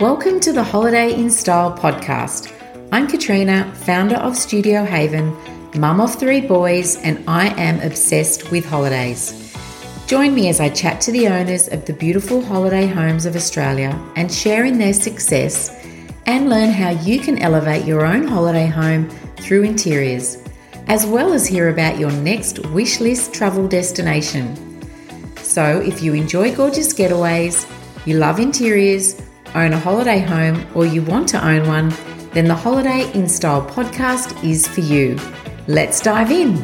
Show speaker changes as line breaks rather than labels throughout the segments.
Welcome to the Holiday in Style podcast. I'm Katrina, founder of Studio Haven, mum of three boys, and I am obsessed with holidays. Join me as I chat to the owners of the beautiful holiday homes of Australia and share in their success and learn how you can elevate your own holiday home through interiors, as well as hear about your next wish list travel destination. So, if you enjoy gorgeous getaways, you love interiors, own a holiday home, or you want to own one, then the Holiday in Style podcast is for you. Let's dive in.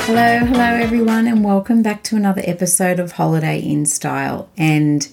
Hello, hello everyone, and welcome back to another episode of Holiday in Style. And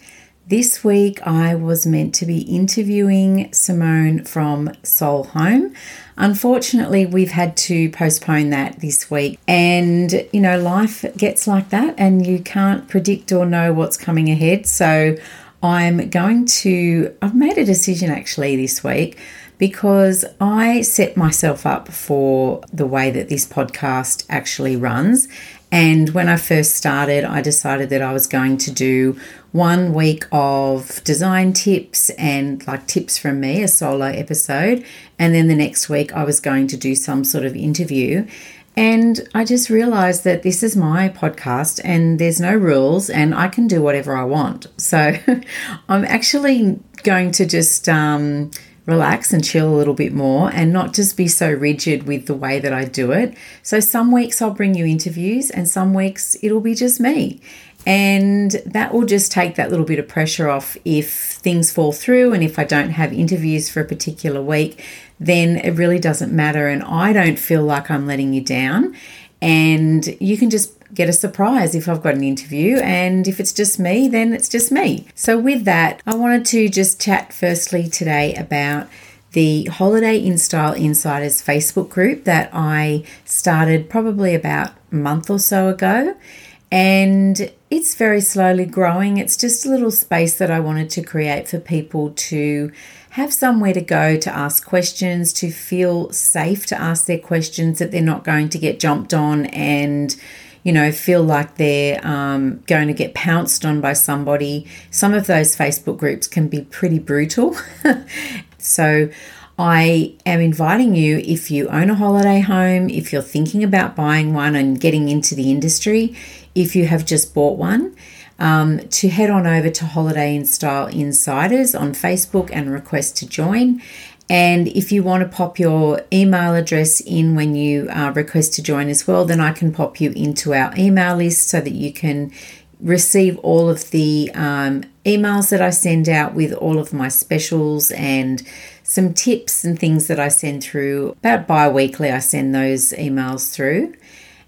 this week I was meant to be interviewing Simone from Soul Home. Unfortunately, we've had to postpone that this week. And, you know, life gets like that, and you can't predict or know what's coming ahead. So, I'm going to, I've made a decision actually this week because I set myself up for the way that this podcast actually runs. And when I first started, I decided that I was going to do one week of design tips and like tips from me, a solo episode. And then the next week, I was going to do some sort of interview. And I just realized that this is my podcast and there's no rules and I can do whatever I want. So I'm actually going to just um, relax and chill a little bit more and not just be so rigid with the way that I do it. So some weeks I'll bring you interviews and some weeks it'll be just me. And that will just take that little bit of pressure off if things fall through and if I don't have interviews for a particular week, then it really doesn't matter. And I don't feel like I'm letting you down. And you can just get a surprise if I've got an interview. And if it's just me, then it's just me. So, with that, I wanted to just chat firstly today about the Holiday in Style Insiders Facebook group that I started probably about a month or so ago and it's very slowly growing. It's just a little space that I wanted to create for people to have somewhere to go to ask questions, to feel safe to ask their questions, that they're not going to get jumped on and you know, feel like they're um, going to get pounced on by somebody. Some of those Facebook groups can be pretty brutal. so, I am inviting you if you own a holiday home, if you're thinking about buying one and getting into the industry, if you have just bought one, um, to head on over to Holiday in Style Insiders on Facebook and request to join. And if you want to pop your email address in when you uh, request to join as well, then I can pop you into our email list so that you can receive all of the um, emails that I send out with all of my specials and some tips and things that I send through. About bi weekly, I send those emails through.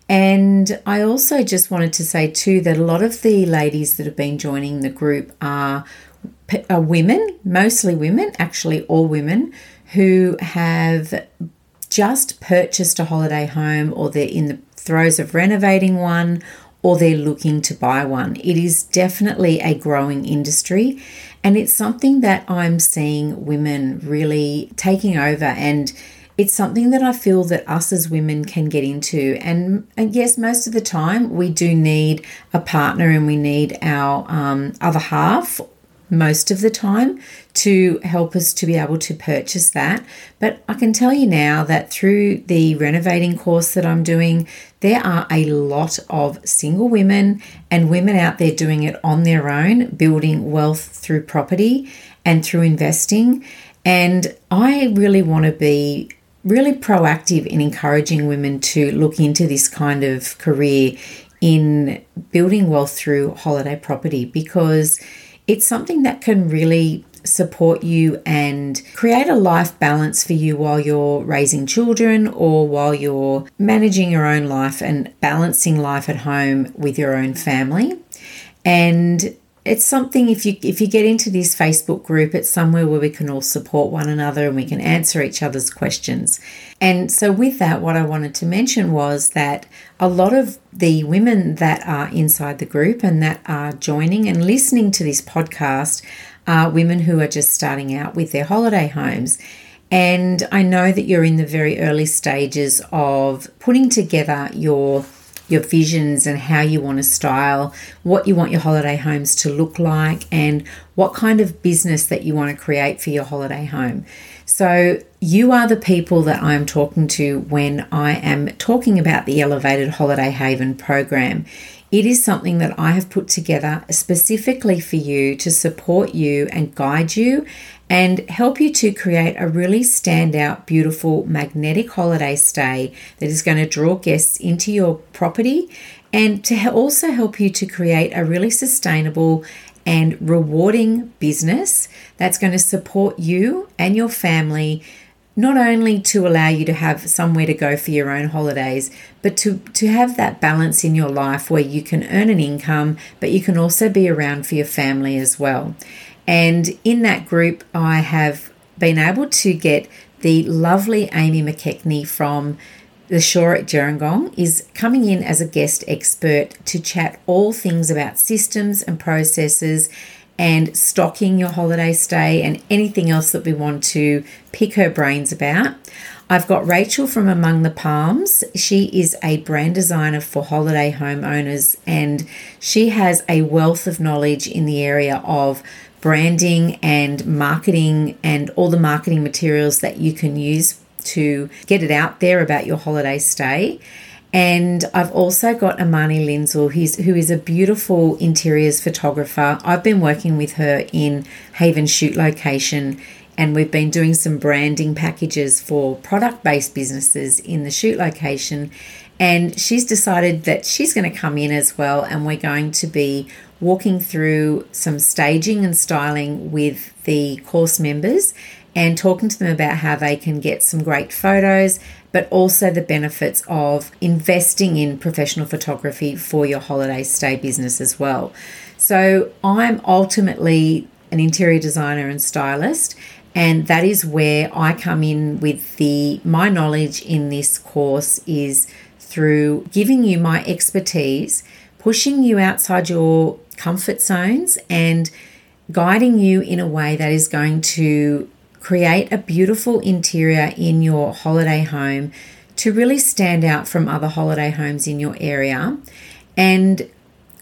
And I also just wanted to say too that a lot of the ladies that have been joining the group are, are women, mostly women, actually all women, who have just purchased a holiday home or they're in the throes of renovating one or they're looking to buy one. It is definitely a growing industry and it's something that I'm seeing women really taking over and it's something that I feel that us as women can get into. And, and yes, most of the time we do need a partner and we need our um, other half most of the time to help us to be able to purchase that. But I can tell you now that through the renovating course that I'm doing, there are a lot of single women and women out there doing it on their own, building wealth through property and through investing. And I really want to be really proactive in encouraging women to look into this kind of career in building wealth through holiday property because it's something that can really support you and create a life balance for you while you're raising children or while you're managing your own life and balancing life at home with your own family. And it's something if you if you get into this Facebook group, it's somewhere where we can all support one another and we can answer each other's questions. And so with that, what I wanted to mention was that a lot of the women that are inside the group and that are joining and listening to this podcast are women who are just starting out with their holiday homes. And I know that you're in the very early stages of putting together your your visions and how you want to style, what you want your holiday homes to look like, and what kind of business that you want to create for your holiday home. So, you are the people that I'm talking to when I am talking about the Elevated Holiday Haven program. It is something that I have put together specifically for you to support you and guide you and help you to create a really standout, beautiful, magnetic holiday stay that is going to draw guests into your property and to also help you to create a really sustainable and rewarding business that's going to support you and your family not only to allow you to have somewhere to go for your own holidays, but to, to have that balance in your life where you can earn an income, but you can also be around for your family as well. And in that group, I have been able to get the lovely Amy McKechnie from the Shore at Gerringong is coming in as a guest expert to chat all things about systems and processes and stocking your holiday stay and anything else that we want to pick her brains about. I've got Rachel from Among the Palms. She is a brand designer for holiday homeowners and she has a wealth of knowledge in the area of branding and marketing and all the marketing materials that you can use to get it out there about your holiday stay. And I've also got Amani Linzel, who is a beautiful interiors photographer. I've been working with her in Haven Shoot Location, and we've been doing some branding packages for product based businesses in the shoot location. And she's decided that she's going to come in as well, and we're going to be walking through some staging and styling with the course members and talking to them about how they can get some great photos, but also the benefits of investing in professional photography for your holiday stay business as well. So, I'm ultimately an interior designer and stylist, and that is where I come in with the my knowledge in this course is through giving you my expertise, pushing you outside your comfort zones and guiding you in a way that is going to create a beautiful interior in your holiday home to really stand out from other holiday homes in your area and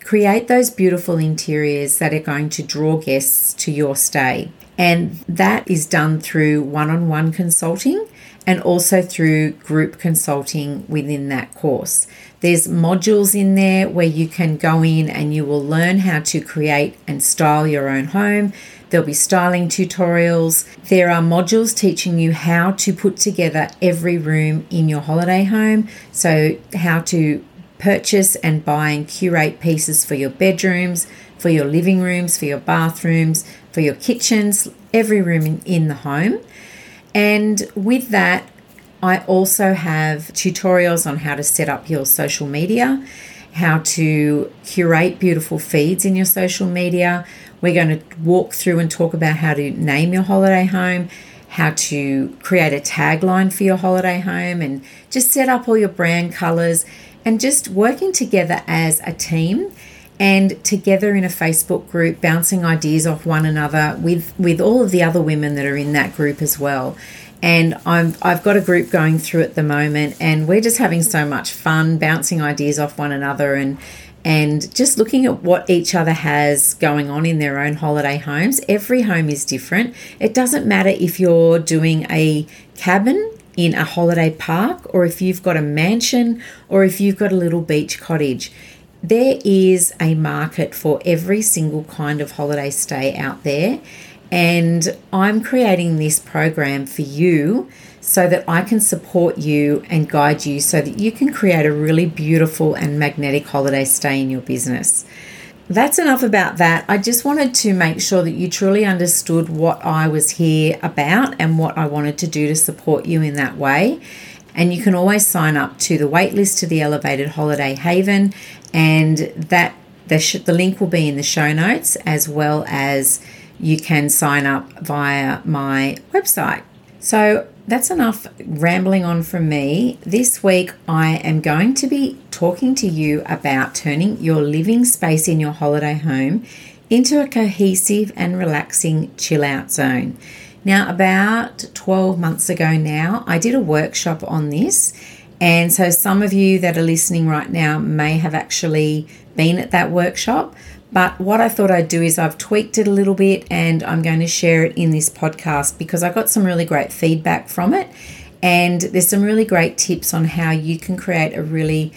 create those beautiful interiors that are going to draw guests to your stay. And that is done through one on one consulting and also through group consulting within that course. There's modules in there where you can go in and you will learn how to create and style your own home. There'll be styling tutorials. There are modules teaching you how to put together every room in your holiday home. So, how to purchase and buy and curate pieces for your bedrooms, for your living rooms, for your bathrooms, for your kitchens, every room in the home. And with that, I also have tutorials on how to set up your social media, how to curate beautiful feeds in your social media. We're going to walk through and talk about how to name your holiday home, how to create a tagline for your holiday home, and just set up all your brand colors and just working together as a team and together in a Facebook group, bouncing ideas off one another with, with all of the other women that are in that group as well. And I'm, I've got a group going through at the moment, and we're just having so much fun bouncing ideas off one another and and just looking at what each other has going on in their own holiday homes. Every home is different. It doesn't matter if you're doing a cabin in a holiday park or if you've got a mansion or if you've got a little beach cottage there is a market for every single kind of holiday stay out there. And I'm creating this program for you so that I can support you and guide you so that you can create a really beautiful and magnetic holiday stay in your business. That's enough about that. I just wanted to make sure that you truly understood what I was here about and what I wanted to do to support you in that way. And you can always sign up to the waitlist to the Elevated Holiday Haven, and that the, sh- the link will be in the show notes as well as you can sign up via my website. So that's enough rambling on from me. This week, I am going to be talking to you about turning your living space in your holiday home into a cohesive and relaxing chill out zone. Now, about 12 months ago now, I did a workshop on this, And so, some of you that are listening right now may have actually been at that workshop. But what I thought I'd do is I've tweaked it a little bit and I'm going to share it in this podcast because I got some really great feedback from it. And there's some really great tips on how you can create a really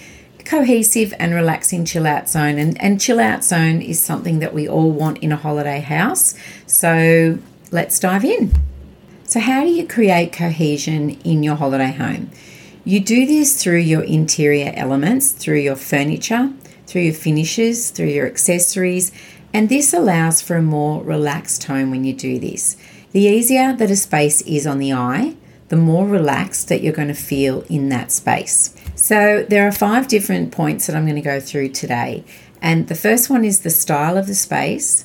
cohesive and relaxing chill out zone. And, and chill out zone is something that we all want in a holiday house. So let's dive in. So, how do you create cohesion in your holiday home? You do this through your interior elements, through your furniture, through your finishes, through your accessories, and this allows for a more relaxed tone when you do this. The easier that a space is on the eye, the more relaxed that you're going to feel in that space. So, there are five different points that I'm going to go through today. And the first one is the style of the space,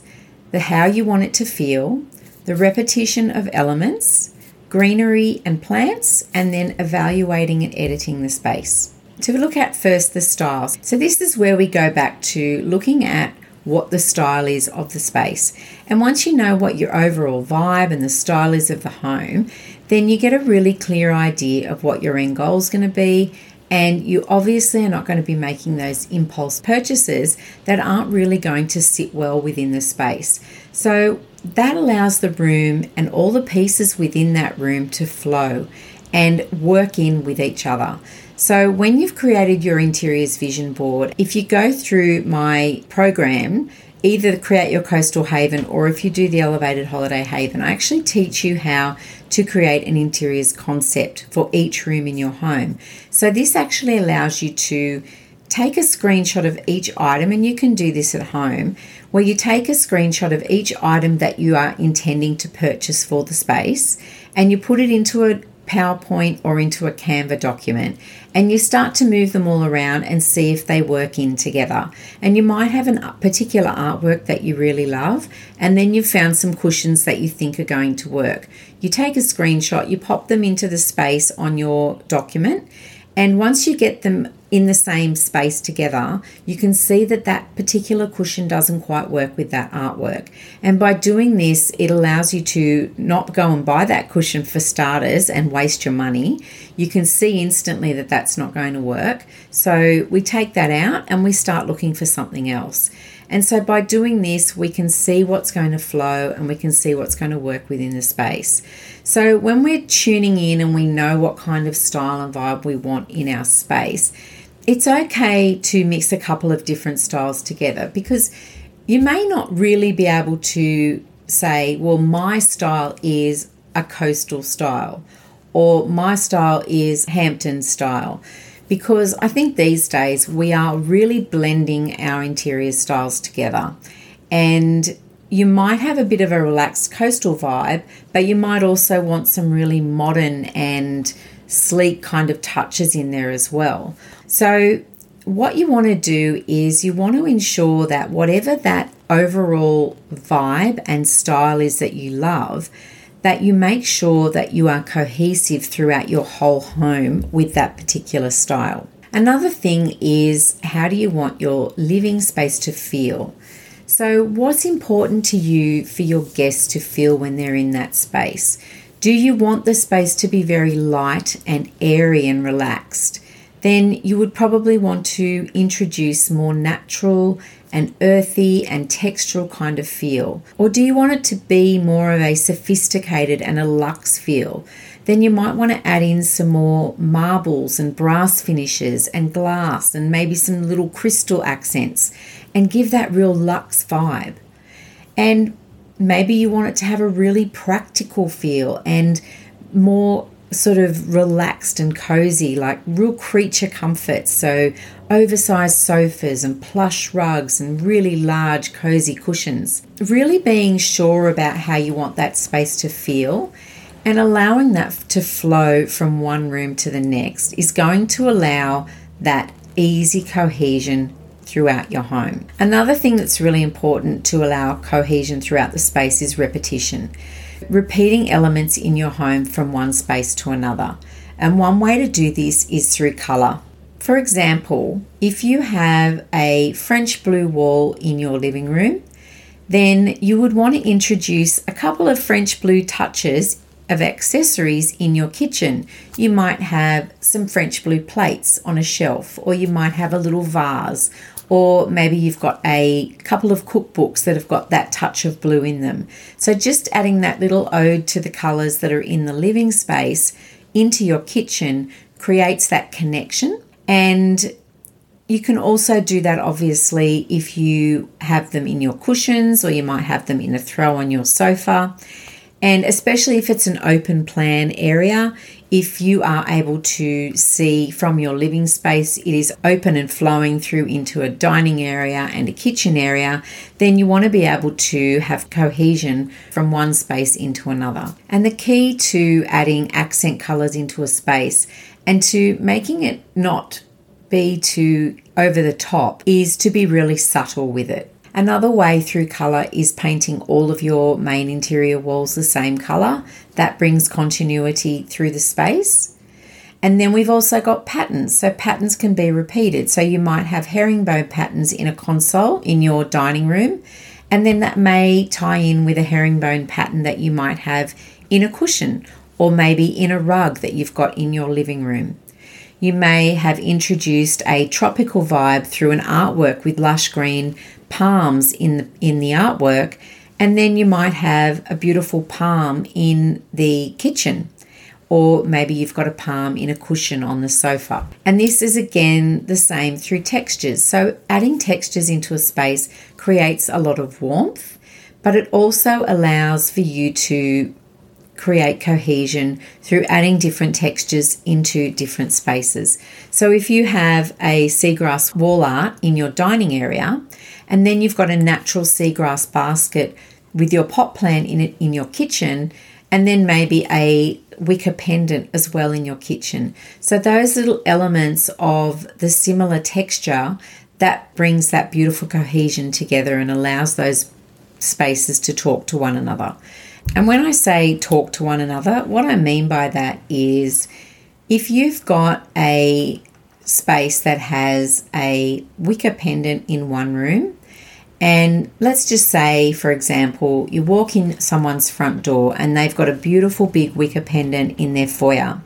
the how you want it to feel, the repetition of elements, greenery and plants, and then evaluating and editing the space. To look at first the styles. So, this is where we go back to looking at what the style is of the space. And once you know what your overall vibe and the style is of the home, then you get a really clear idea of what your end goal is going to be. And you obviously are not going to be making those impulse purchases that aren't really going to sit well within the space. So, that allows the room and all the pieces within that room to flow and work in with each other. So, when you've created your interiors vision board, if you go through my program, either create your coastal haven or if you do the elevated holiday haven, I actually teach you how to create an interiors concept for each room in your home. So, this actually allows you to take a screenshot of each item, and you can do this at home, where you take a screenshot of each item that you are intending to purchase for the space and you put it into a PowerPoint or into a Canva document and you start to move them all around and see if they work in together. And you might have a particular artwork that you really love, and then you've found some cushions that you think are going to work. You take a screenshot, you pop them into the space on your document, and once you get them in the same space together, you can see that that particular cushion doesn't quite work with that artwork. And by doing this, it allows you to not go and buy that cushion for starters and waste your money. You can see instantly that that's not going to work. So we take that out and we start looking for something else. And so by doing this, we can see what's going to flow and we can see what's going to work within the space. So when we're tuning in and we know what kind of style and vibe we want in our space, it's okay to mix a couple of different styles together because you may not really be able to say, well, my style is a coastal style or my style is Hampton style. Because I think these days we are really blending our interior styles together. And you might have a bit of a relaxed coastal vibe, but you might also want some really modern and sleek kind of touches in there as well. So, what you want to do is you want to ensure that whatever that overall vibe and style is that you love, that you make sure that you are cohesive throughout your whole home with that particular style. Another thing is how do you want your living space to feel? So, what's important to you for your guests to feel when they're in that space? Do you want the space to be very light and airy and relaxed? Then you would probably want to introduce more natural and earthy and textural kind of feel? Or do you want it to be more of a sophisticated and a luxe feel? Then you might want to add in some more marbles and brass finishes and glass and maybe some little crystal accents and give that real luxe vibe. And maybe you want it to have a really practical feel and more sort of relaxed and cozy, like real creature comfort. So, oversized sofas and plush rugs and really large, cozy cushions. Really being sure about how you want that space to feel and allowing that to flow from one room to the next is going to allow that easy cohesion throughout your home. Another thing that's really important to allow cohesion throughout the space is repetition repeating elements in your home from one space to another. And one way to do this is through colour. For example, if you have a French blue wall in your living room, then you would want to introduce a couple of French blue touches of accessories in your kitchen. You might have some French blue plates on a shelf, or you might have a little vase, or maybe you've got a couple of cookbooks that have got that touch of blue in them. So, just adding that little ode to the colours that are in the living space into your kitchen creates that connection. And you can also do that obviously if you have them in your cushions or you might have them in a throw on your sofa. And especially if it's an open plan area, if you are able to see from your living space it is open and flowing through into a dining area and a kitchen area, then you want to be able to have cohesion from one space into another. And the key to adding accent colours into a space and to making it not be too over the top is to be really subtle with it. Another way through colour is painting all of your main interior walls the same colour. That brings continuity through the space. And then we've also got patterns. So patterns can be repeated. So you might have herringbone patterns in a console in your dining room, and then that may tie in with a herringbone pattern that you might have in a cushion or maybe in a rug that you've got in your living room. You may have introduced a tropical vibe through an artwork with lush green palms in the, in the artwork, and then you might have a beautiful palm in the kitchen, or maybe you've got a palm in a cushion on the sofa. And this is again the same through textures. So, adding textures into a space creates a lot of warmth, but it also allows for you to create cohesion through adding different textures into different spaces. So, if you have a seagrass wall art in your dining area, and then you've got a natural seagrass basket with your pot plant in it in your kitchen, and then maybe a wicker pendant as well in your kitchen. So, those little elements of the similar texture that brings that beautiful cohesion together and allows those spaces to talk to one another. And when I say talk to one another, what I mean by that is if you've got a space that has a wicker pendant in one room, and let's just say, for example, you walk in someone's front door and they've got a beautiful big wicker pendant in their foyer,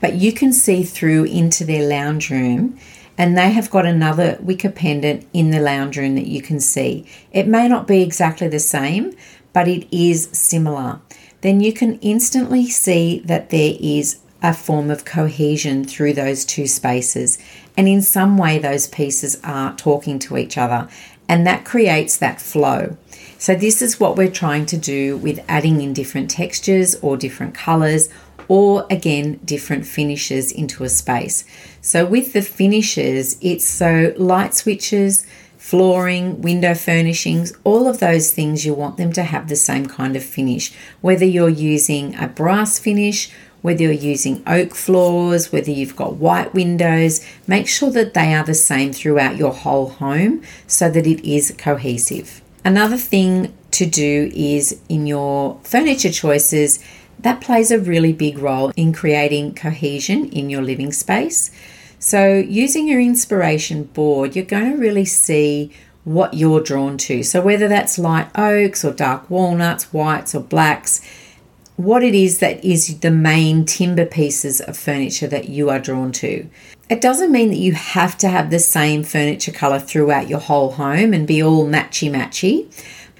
but you can see through into their lounge room and they have got another wicker pendant in the lounge room that you can see. It may not be exactly the same, but it is similar, then you can instantly see that there is a form of cohesion through those two spaces. And in some way, those pieces are talking to each other, and that creates that flow. So, this is what we're trying to do with adding in different textures or different colors, or again, different finishes into a space. So, with the finishes, it's so light switches, flooring, window furnishings, all of those things you want them to have the same kind of finish. Whether you're using a brass finish, whether you're using oak floors, whether you've got white windows, make sure that they are the same throughout your whole home so that it is cohesive. Another thing to do is in your furniture choices, that plays a really big role in creating cohesion in your living space. So, using your inspiration board, you're going to really see what you're drawn to. So, whether that's light oaks or dark walnuts, whites or blacks, what it is that is the main timber pieces of furniture that you are drawn to. It doesn't mean that you have to have the same furniture colour throughout your whole home and be all matchy matchy,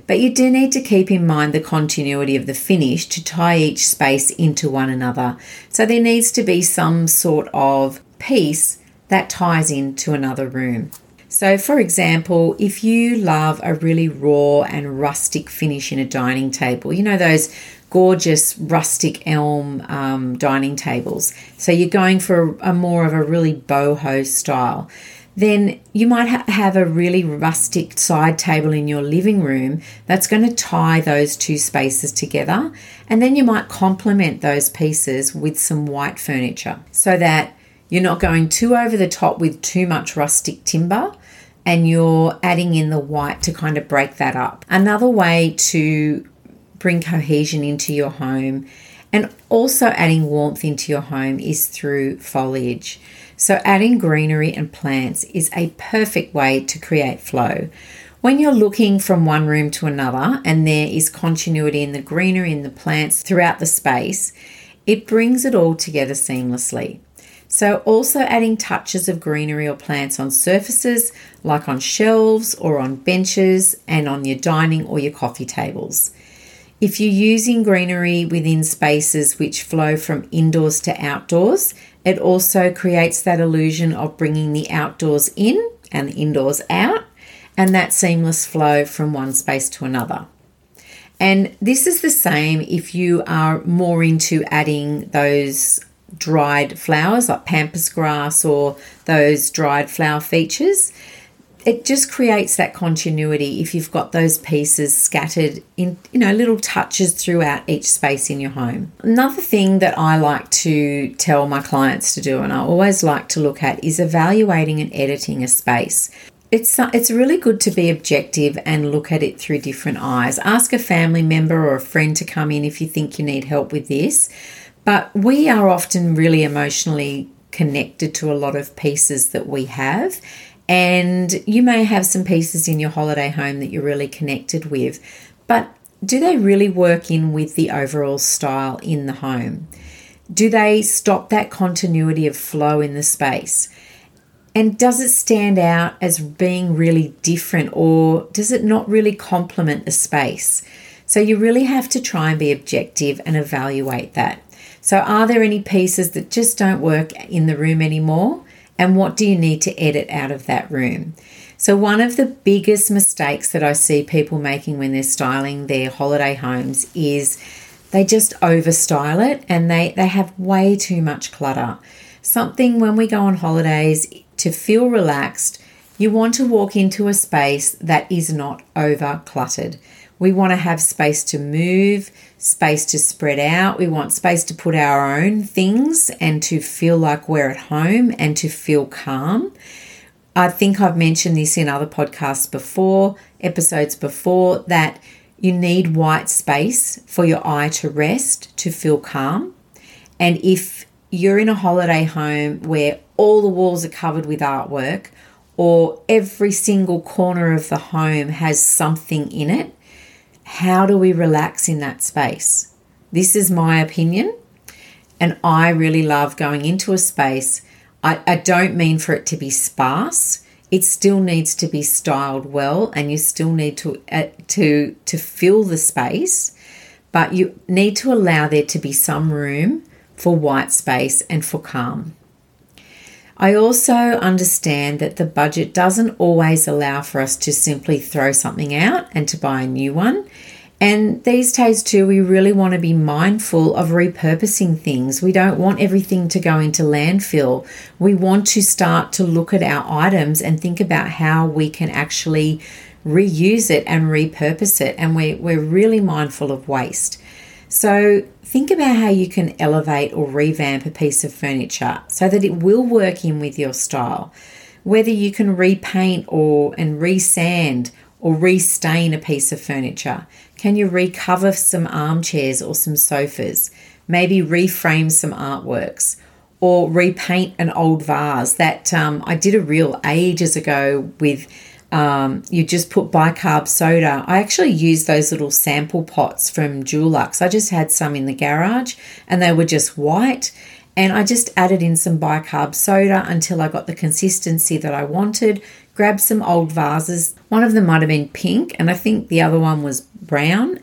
but you do need to keep in mind the continuity of the finish to tie each space into one another. So there needs to be some sort of piece that ties into another room. So, for example, if you love a really raw and rustic finish in a dining table, you know, those gorgeous rustic elm um, dining tables, so you're going for a, a, more of a really boho style, then you might ha- have a really rustic side table in your living room that's going to tie those two spaces together. And then you might complement those pieces with some white furniture so that you're not going too over the top with too much rustic timber and you're adding in the white to kind of break that up. Another way to bring cohesion into your home and also adding warmth into your home is through foliage. So, adding greenery and plants is a perfect way to create flow. When you're looking from one room to another and there is continuity in the greenery and the plants throughout the space, it brings it all together seamlessly. So, also adding touches of greenery or plants on surfaces like on shelves or on benches and on your dining or your coffee tables. If you're using greenery within spaces which flow from indoors to outdoors, it also creates that illusion of bringing the outdoors in and the indoors out, and that seamless flow from one space to another. And this is the same if you are more into adding those dried flowers like pampas grass or those dried flower features. It just creates that continuity if you've got those pieces scattered in, you know, little touches throughout each space in your home. Another thing that I like to tell my clients to do, and I always like to look at, is evaluating and editing a space. It's, it's really good to be objective and look at it through different eyes. Ask a family member or a friend to come in if you think you need help with this but we are often really emotionally connected to a lot of pieces that we have. And you may have some pieces in your holiday home that you're really connected with, but do they really work in with the overall style in the home? Do they stop that continuity of flow in the space? And does it stand out as being really different or does it not really complement the space? So you really have to try and be objective and evaluate that. So, are there any pieces that just don't work in the room anymore? And what do you need to edit out of that room? So, one of the biggest mistakes that I see people making when they're styling their holiday homes is they just overstyle it and they, they have way too much clutter. Something when we go on holidays to feel relaxed, you want to walk into a space that is not over cluttered. We want to have space to move, space to spread out. We want space to put our own things and to feel like we're at home and to feel calm. I think I've mentioned this in other podcasts before, episodes before, that you need white space for your eye to rest, to feel calm. And if you're in a holiday home where all the walls are covered with artwork, or every single corner of the home has something in it, how do we relax in that space? This is my opinion, and I really love going into a space. I, I don't mean for it to be sparse. It still needs to be styled well, and you still need to uh, to to fill the space, but you need to allow there to be some room for white space and for calm. I also understand that the budget doesn't always allow for us to simply throw something out and to buy a new one. And these days, too, we really want to be mindful of repurposing things. We don't want everything to go into landfill. We want to start to look at our items and think about how we can actually reuse it and repurpose it. And we, we're really mindful of waste. So think about how you can elevate or revamp a piece of furniture so that it will work in with your style. Whether you can repaint or and resand or restain a piece of furniture. Can you recover some armchairs or some sofas? Maybe reframe some artworks or repaint an old vase that um, I did a reel ages ago with um, you just put bicarb soda. I actually used those little sample pots from Dulux. I just had some in the garage and they were just white. And I just added in some bicarb soda until I got the consistency that I wanted. Grabbed some old vases. One of them might have been pink, and I think the other one was brown.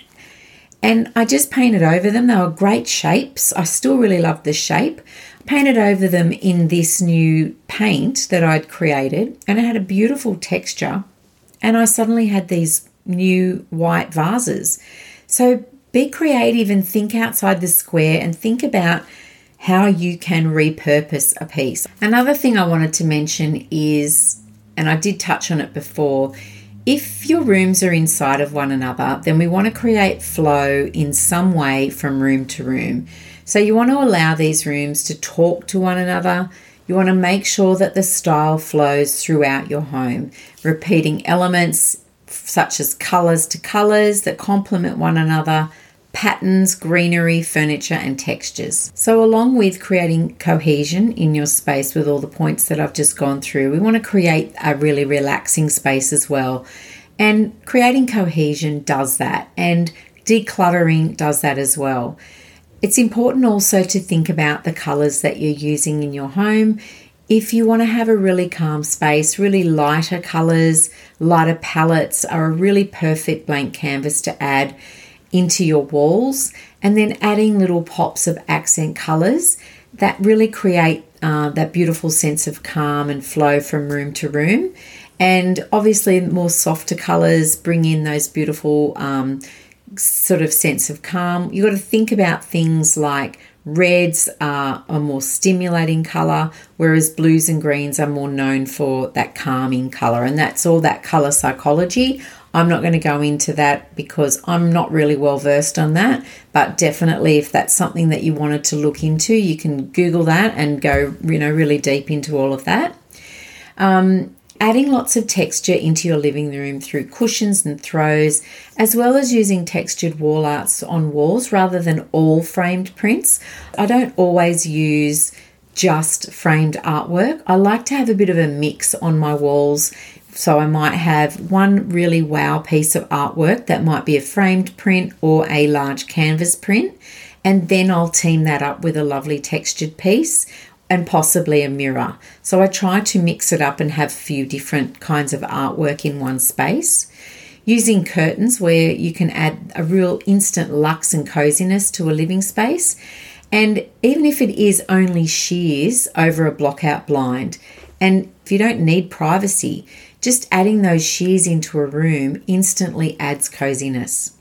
And I just painted over them. They were great shapes. I still really love the shape painted over them in this new paint that I'd created, and it had a beautiful texture. And I suddenly had these new white vases. So be creative and think outside the square and think about how you can repurpose a piece. Another thing I wanted to mention is, and I did touch on it before, if your rooms are inside of one another, then we want to create flow in some way from room to room. So you want to allow these rooms to talk to one another. You want to make sure that the style flows throughout your home, repeating elements such as colours to colours that complement one another, patterns, greenery, furniture, and textures. So, along with creating cohesion in your space with all the points that I've just gone through, we want to create a really relaxing space as well And creating cohesion does that, and decluttering does that as well. It's important also to think about the colours that you're using in your home. If you want to have a really calm space, really lighter colours, lighter palettes are a really perfect blank canvas to add into your walls. And then adding little pops of accent colours that really create uh, that beautiful sense of calm and flow from room to room. And obviously, more softer colours bring in those beautiful um, sort of sense of calm. You've got to think about things like reds are a more stimulating colour, whereas blues and greens are more known for that calming colour. And that's all that colour psychology. I'm not going to go into that because I'm not really well versed on that, but definitely if that's something that you wanted to look into, you can Google that and go, you know, really deep into all of that. Um, adding lots of texture into your living room through cushions and throws, as well as using textured wall arts on walls rather than all framed prints. I don't always use just framed artwork. I like to have a bit of a mix on my walls. So I might have one really wow piece of artwork that might be a framed print or a large canvas print. And then I'll team that up with a lovely textured piece and possibly a mirror. So I try to mix it up and have a few different kinds of artwork in one space. Using curtains where you can add a real instant luxe and coziness to a living space. And even if it is only sheers over a blockout blind, and if you don't need privacy, just adding those sheers into a room instantly adds coziness.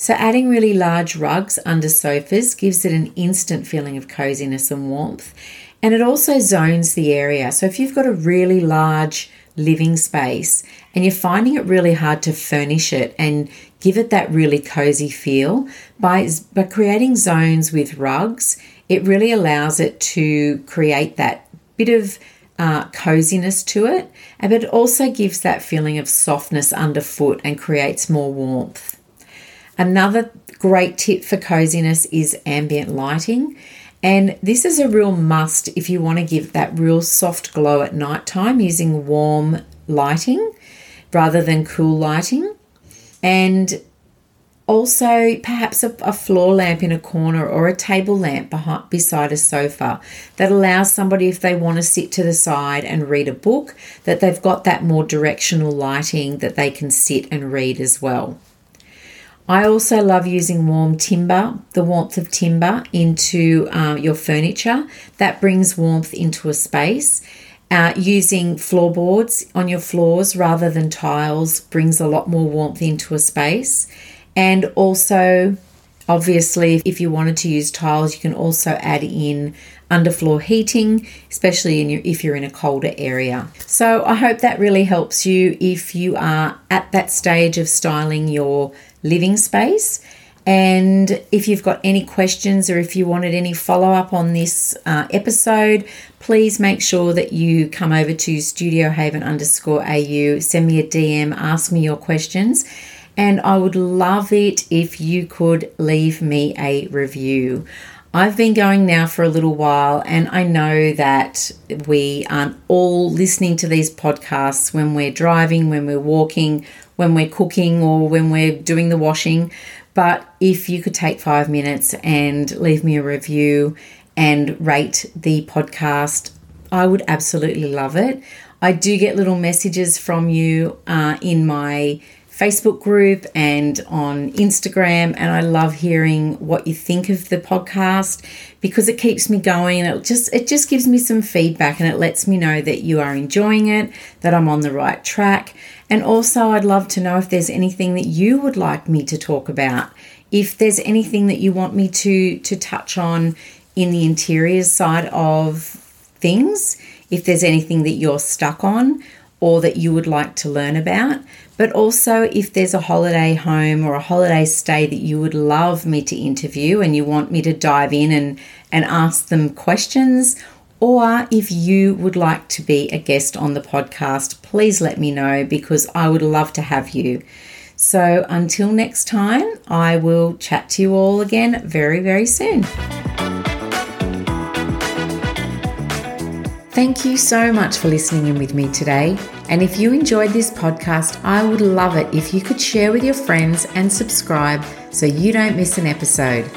So, adding really large rugs under sofas gives it an instant feeling of coziness and warmth. And it also zones the area. So, if you've got a really large living space and you're finding it really hard to furnish it and give it that really cozy feel, by, by creating zones with rugs, it really allows it to create that bit of uh, coziness to it, but it also gives that feeling of softness underfoot and creates more warmth. Another great tip for coziness is ambient lighting. And this is a real must if you want to give that real soft glow at night time using warm lighting rather than cool lighting. And also, perhaps a, a, floor lamp in a corner or a table lamp behind, beside a sofa that allows somebody, if they want to sit to the side and read a book, that they've got that more directional lighting that they can sit and read as well. I also love using warm timber, the warmth of timber, into uh, your furniture. That brings warmth into a space. Uh, using floorboards on your floors rather than tiles brings a lot more warmth into a space. And also, obviously, if you wanted to use tiles, you can also add in underfloor heating, especially your, if you're in a colder area. So I hope that really helps you if you are at that stage of styling your living space. And if you've got any questions or if you wanted any follow up on this uh, episode, please make sure that you come over to Studio Haven underscore AU, send me a DM, ask me your questions. And I would love it if you could leave me a review. I've been going now for a little while, and I know that we aren't all listening to these podcasts when we're driving, when we're walking, when we're cooking, or when we're doing the washing. But if you could take five minutes and leave me a review and rate the podcast, I would absolutely love it. I do get little messages from you uh, in my Facebook group and on Instagram. And I love hearing what you think of the podcast because it keeps me going it just it just gives me some feedback and it lets me know that you are enjoying it, that I'm on the right track. And also I'd love to know if there's anything that you would like me to talk about. If there's anything that you want me to to touch on in the interior side of things, if there's anything that you're stuck on or that you would like to learn about. But also, if there's a holiday home or a holiday stay that you would love me to interview and you want me to dive in and, and ask them questions, or if you would like to be a guest on the podcast, please let me know because I would love to have you. So until next time, I will chat to you all again very, very soon. Thank you so much for listening in with me today. And if you enjoyed this podcast, I would love it if you could share with your friends and subscribe so you don't miss an episode.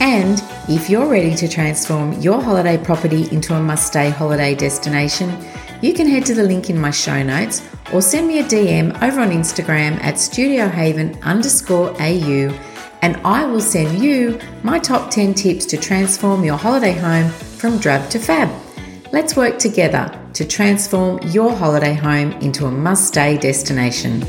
And if you're ready to transform your holiday property into a must stay holiday destination, you can head to the link in my show notes or send me a DM over on Instagram at studiohaven underscore AU and I will send you my top 10 tips to transform your holiday home from drab to fab. Let's work together to transform your holiday home into a must stay destination.